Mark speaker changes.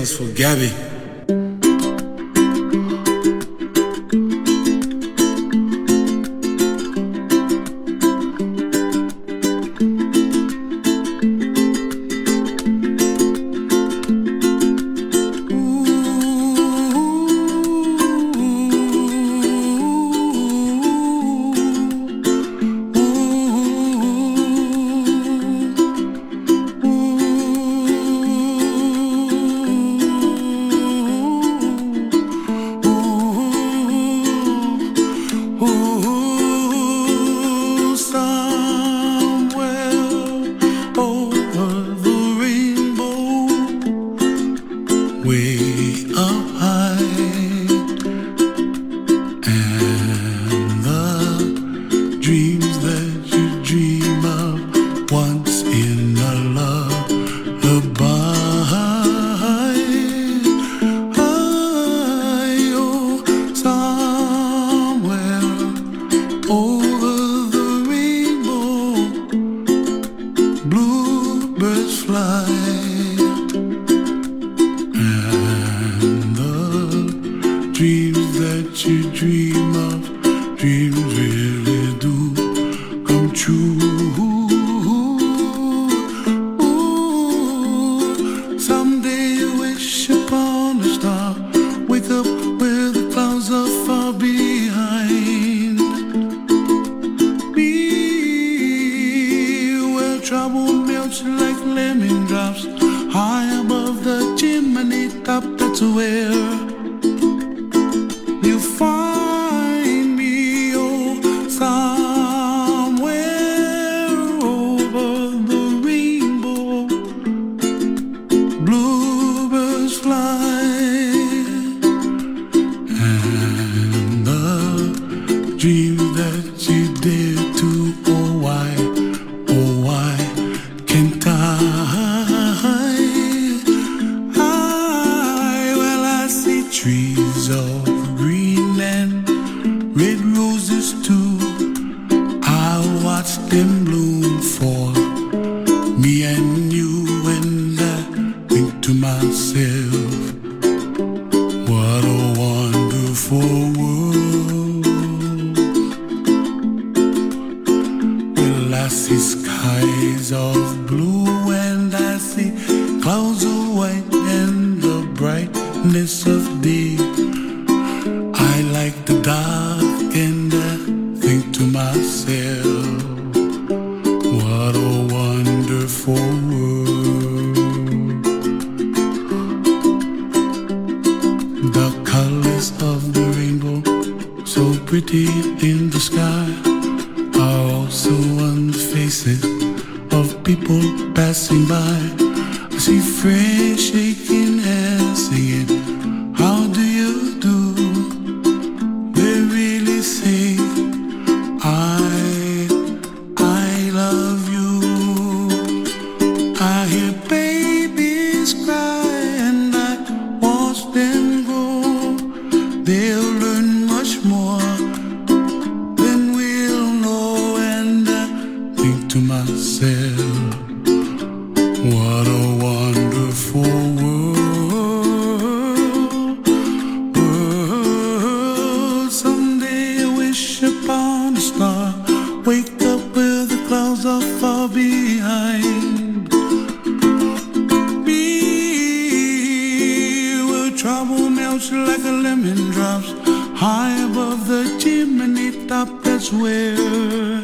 Speaker 1: This
Speaker 2: one's Gabby. chimney top, that's where